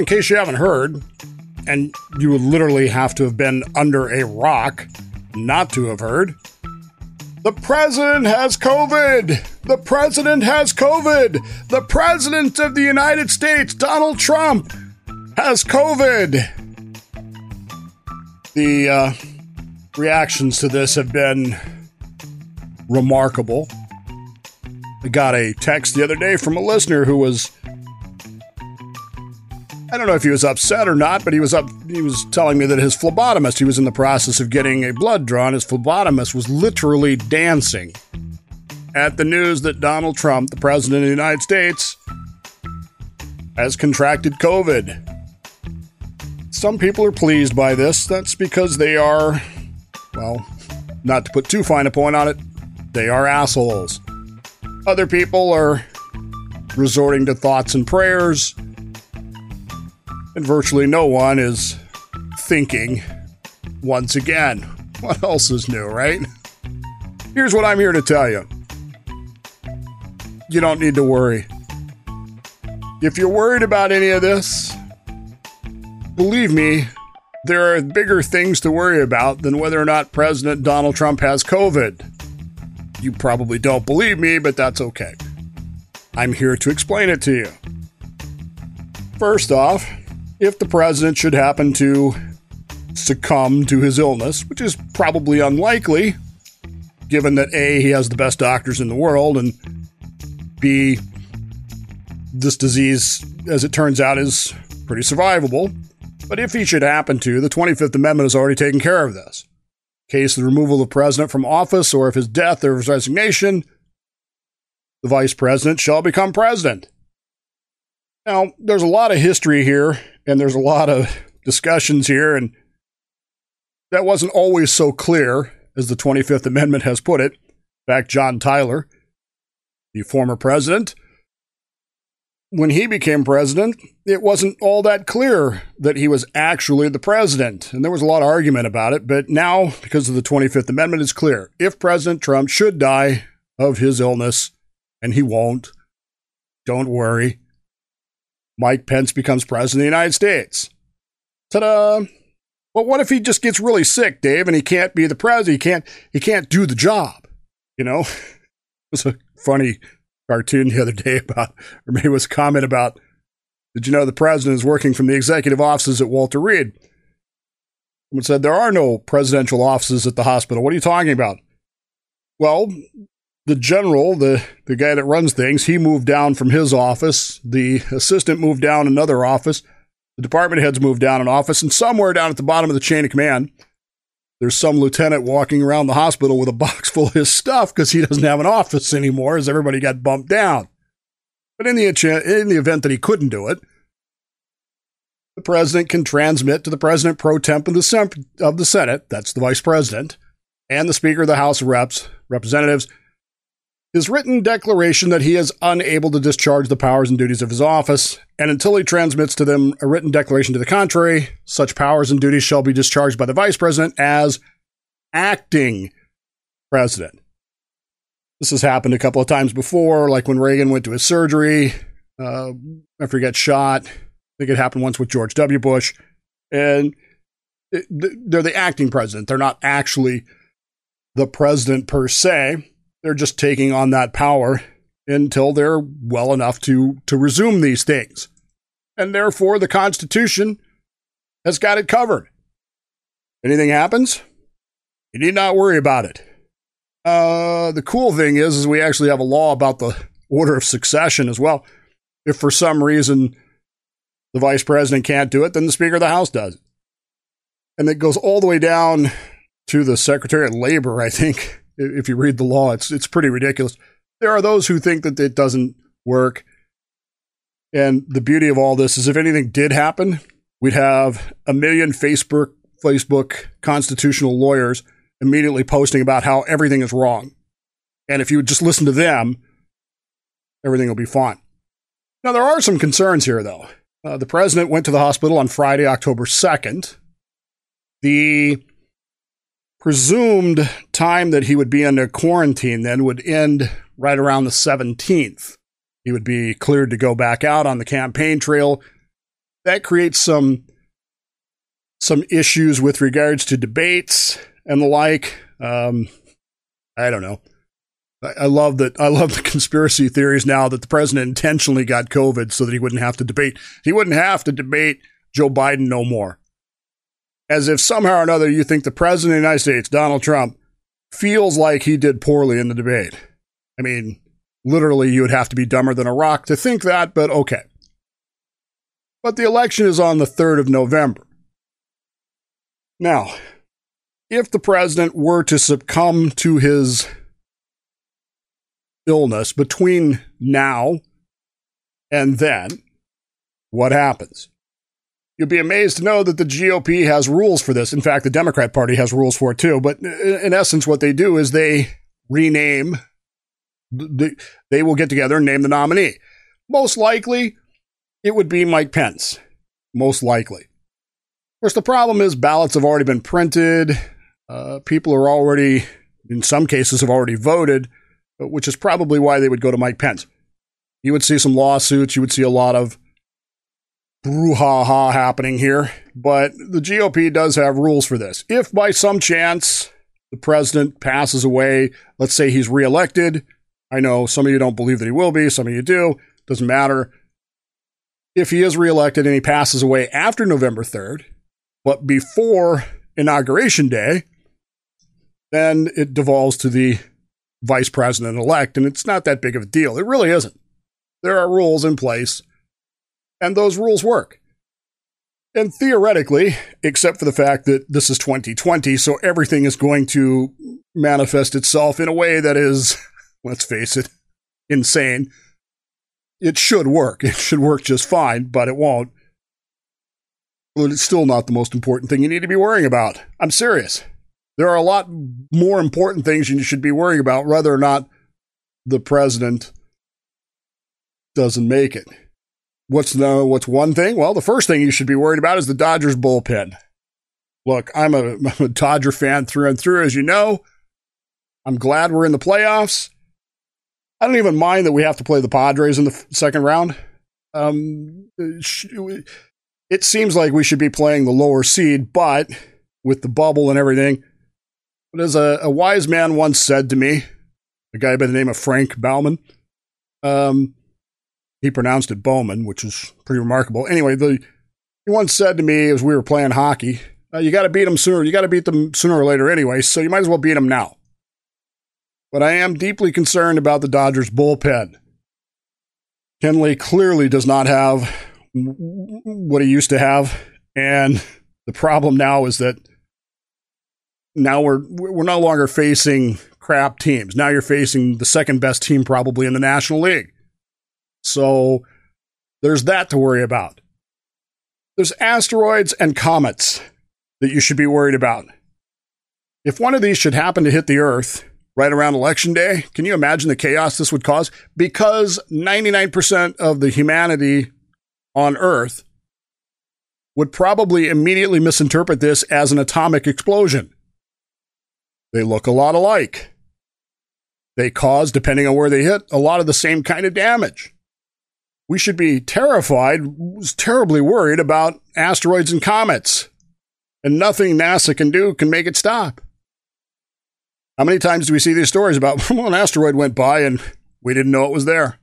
in case you haven't heard, and you would literally have to have been under a rock not to have heard, the president has COVID. The president has COVID. The president of the United States, Donald Trump, has COVID. The uh, reactions to this have been remarkable. I got a text the other day from a listener who was I don't know if he was upset or not, but he was up. He was telling me that his phlebotomist, he was in the process of getting a blood drawn. His phlebotomist was literally dancing at the news that Donald Trump, the president of the United States, has contracted COVID. Some people are pleased by this. That's because they are, well, not to put too fine a point on it, they are assholes. Other people are resorting to thoughts and prayers and virtually no one is thinking once again. What else is new, right? Here's what I'm here to tell you you don't need to worry. If you're worried about any of this, believe me, there are bigger things to worry about than whether or not President Donald Trump has COVID. You probably don't believe me, but that's okay. I'm here to explain it to you. First off, if the president should happen to succumb to his illness, which is probably unlikely, given that A, he has the best doctors in the world, and B, this disease, as it turns out, is pretty survivable. But if he should happen to, the 25th Amendment has already taken care of this. Case of the removal of the president from office or if his death or his resignation, the vice president shall become president. Now, there's a lot of history here and there's a lot of discussions here, and that wasn't always so clear as the 25th Amendment has put it. In fact, John Tyler, the former president, when he became president, it wasn't all that clear that he was actually the president. And there was a lot of argument about it. But now, because of the 25th Amendment, it's clear. If President Trump should die of his illness, and he won't, don't worry, Mike Pence becomes president of the United States. Ta da! Well, what if he just gets really sick, Dave, and he can't be the president? He can't. He can't do the job. You know, was a funny cartoon the other day about, or maybe it was a comment about, did you know the president is working from the executive offices at Walter Reed? Someone said there are no presidential offices at the hospital. What are you talking about? Well, the general, the, the guy that runs things, he moved down from his office. The assistant moved down another office. The department heads moved down an office. And somewhere down at the bottom of the chain of command, there's some lieutenant walking around the hospital with a box full of his stuff because he doesn't have an office anymore as everybody got bumped down. But in the, in the event that he couldn't do it, the president can transmit to the president pro tem of the, of the Senate, that's the vice president, and the Speaker of the House of Reps, Representatives, his written declaration that he is unable to discharge the powers and duties of his office, and until he transmits to them a written declaration to the contrary, such powers and duties shall be discharged by the vice president as acting president. This has happened a couple of times before, like when Reagan went to his surgery uh, after he got shot. I think it happened once with George W. Bush. And it, they're the acting president. They're not actually the president per se they're just taking on that power until they're well enough to, to resume these things. And therefore, the Constitution has got it covered. Anything happens, you need not worry about it. Uh, the cool thing is, is we actually have a law about the order of succession as well. If for some reason the vice president can't do it, then the Speaker of the House does. And it goes all the way down to the Secretary of Labor, I think, if you read the law, it's it's pretty ridiculous. There are those who think that it doesn't work. And the beauty of all this is if anything did happen, we'd have a million Facebook Facebook constitutional lawyers immediately posting about how everything is wrong. And if you would just listen to them, everything will be fine. Now, there are some concerns here, though. Uh, the president went to the hospital on Friday, October 2nd. The presumed time that he would be under quarantine then would end right around the 17th. He would be cleared to go back out on the campaign trail that creates some some issues with regards to debates and the like. Um, I don't know. I, I love that. I love the conspiracy theories now that the president intentionally got COVID so that he wouldn't have to debate. He wouldn't have to debate Joe Biden no more. As if somehow or another you think the president of the United States, Donald Trump, feels like he did poorly in the debate. I mean, literally, you would have to be dumber than a rock to think that, but okay. But the election is on the 3rd of November. Now, if the president were to succumb to his illness between now and then, what happens? You'll be amazed to know that the GOP has rules for this. In fact, the Democrat Party has rules for it too. But in essence, what they do is they rename, they will get together and name the nominee. Most likely, it would be Mike Pence. Most likely. Of course, the problem is ballots have already been printed. Uh, people are already, in some cases, have already voted, which is probably why they would go to Mike Pence. You would see some lawsuits. You would see a lot of brouhaha happening here. But the GOP does have rules for this. If by some chance the president passes away, let's say he's reelected, I know some of you don't believe that he will be, some of you do, doesn't matter if he is reelected and he passes away after November 3rd, but before inauguration day, then it devolves to the vice president elect, and it's not that big of a deal. It really isn't. There are rules in place, and those rules work. And theoretically, except for the fact that this is 2020, so everything is going to manifest itself in a way that is, let's face it, insane it should work. It should work just fine, but it won't. But it's still not the most important thing you need to be worrying about. I'm serious. There are a lot more important things you should be worrying about, whether or not the president doesn't make it. What's the what's one thing? Well, the first thing you should be worried about is the Dodgers bullpen. Look, I'm a, I'm a Dodger fan through and through, as you know. I'm glad we're in the playoffs. I don't even mind that we have to play the Padres in the second round. Um, it seems like we should be playing the lower seed, but with the bubble and everything. But as a, a wise man once said to me, a guy by the name of Frank Bauman, um, he pronounced it Bowman, which is pretty remarkable. Anyway, the he once said to me as we were playing hockey, uh, "You got to beat them sooner. You got to beat them sooner or later, anyway. So you might as well beat them now." but I am deeply concerned about the Dodgers bullpen. Kenley clearly does not have what he used to have, and the problem now is that now we're we're no longer facing crap teams. Now you're facing the second best team probably in the National League. So there's that to worry about. There's asteroids and comets that you should be worried about. If one of these should happen to hit the Earth, right around election day. Can you imagine the chaos this would cause? Because 99% of the humanity on Earth would probably immediately misinterpret this as an atomic explosion. They look a lot alike. They cause, depending on where they hit, a lot of the same kind of damage. We should be terrified, terribly worried about asteroids and comets. And nothing NASA can do can make it stop. How many times do we see these stories about well, an asteroid went by and we didn't know it was there?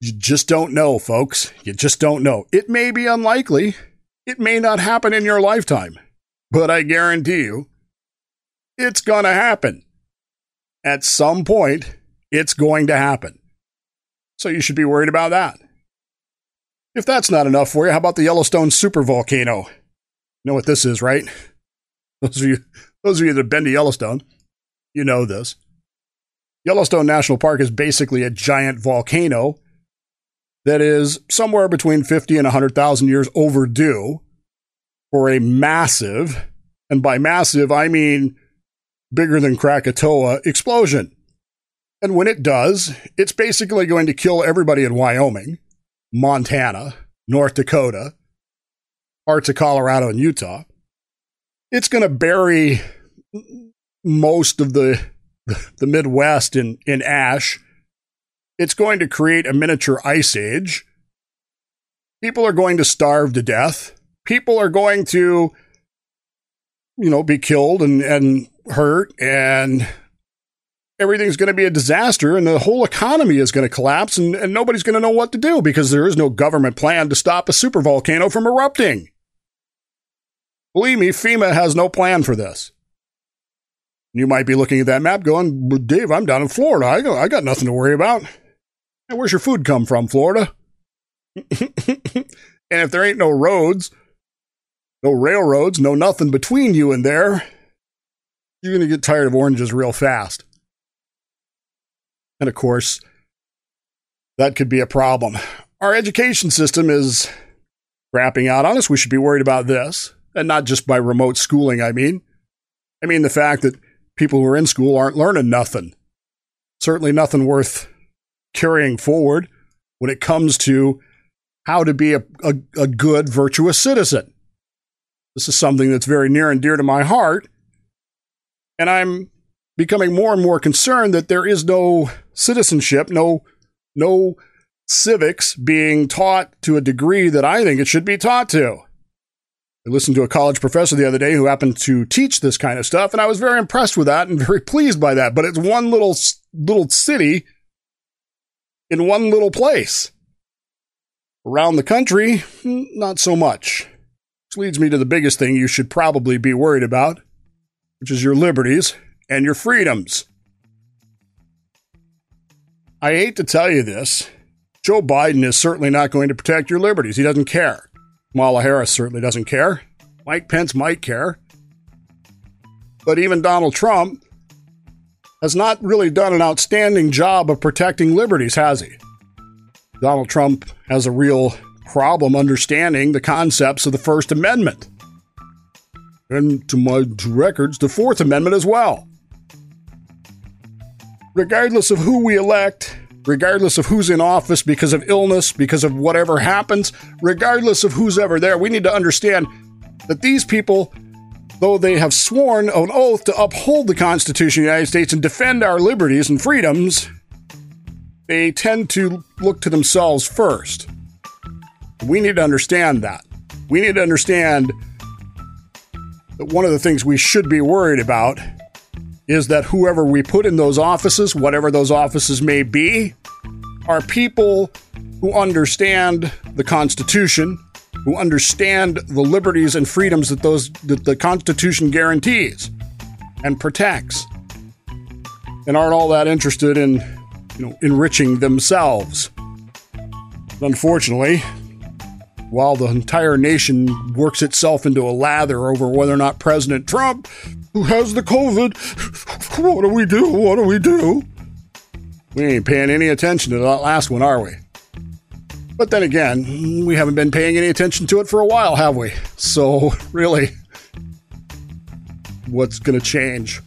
You just don't know, folks. You just don't know. It may be unlikely. It may not happen in your lifetime. But I guarantee you, it's going to happen. At some point, it's going to happen. So you should be worried about that. If that's not enough for you, how about the Yellowstone supervolcano? You know what this is, right? Those of you those of you that have been to Yellowstone, you know this. Yellowstone National Park is basically a giant volcano that is somewhere between 50 and 100,000 years overdue for a massive, and by massive, I mean bigger than Krakatoa explosion. And when it does, it's basically going to kill everybody in Wyoming, Montana, North Dakota, parts of Colorado and Utah. It's going to bury most of the the Midwest in, in ash. It's going to create a miniature ice age. People are going to starve to death. People are going to, you know, be killed and, and hurt, and everything's going to be a disaster, and the whole economy is going to collapse, and, and nobody's going to know what to do because there is no government plan to stop a supervolcano from erupting. Believe me, FEMA has no plan for this. You might be looking at that map going, Dave, I'm down in Florida. I, go, I got nothing to worry about. where's your food come from, Florida? and if there ain't no roads, no railroads, no nothing between you and there, you're going to get tired of oranges real fast. And of course, that could be a problem. Our education system is wrapping out on us. We should be worried about this, and not just by remote schooling, I mean. I mean the fact that people who are in school aren't learning nothing. Certainly nothing worth carrying forward when it comes to how to be a, a, a, good, virtuous citizen. This is something that's very near and dear to my heart. And I'm becoming more and more concerned that there is no citizenship, no, no civics being taught to a degree that I think it should be taught to. I listened to a college professor the other day who happened to teach this kind of stuff, and I was very impressed with that and very pleased by that. But it's one little little city in one little place. Around the country, hmm, not so much. Which leads me to the biggest thing you should probably be worried about, which is your liberties and your freedoms. I hate to tell you this. Joe Biden is certainly not going to protect your liberties. He doesn't care. Kamala Harris certainly doesn't care. Mike Pence might care. But even Donald Trump has not really done an outstanding job of protecting liberties, has he? Donald Trump has a real problem understanding the concepts of the First Amendment. And to my records, the Fourth Amendment as well regardless of who we elect, regardless of who's in office because of illness, because of whatever happens, regardless of who's ever there, we need to understand that these people, though they have sworn an oath to uphold the Constitution of the United States and defend our liberties and freedoms, they tend to look to themselves first. We need to understand that. We need to understand that one of the things we should be worried about is that whoever we put in those offices, whatever those offices may be, are people who understand the Constitution, who understand the liberties and freedoms that those that the Constitution guarantees and protects, and aren't all that interested in, you know, enriching themselves. Unfortunately, while the entire nation works itself into a lather over whether or not President Trump who has the COVID. What do we do? What do we do? We ain't paying any attention to that last one, are we? But then again, we haven't been paying any attention to it for a while, have we? So, really, what's going to change?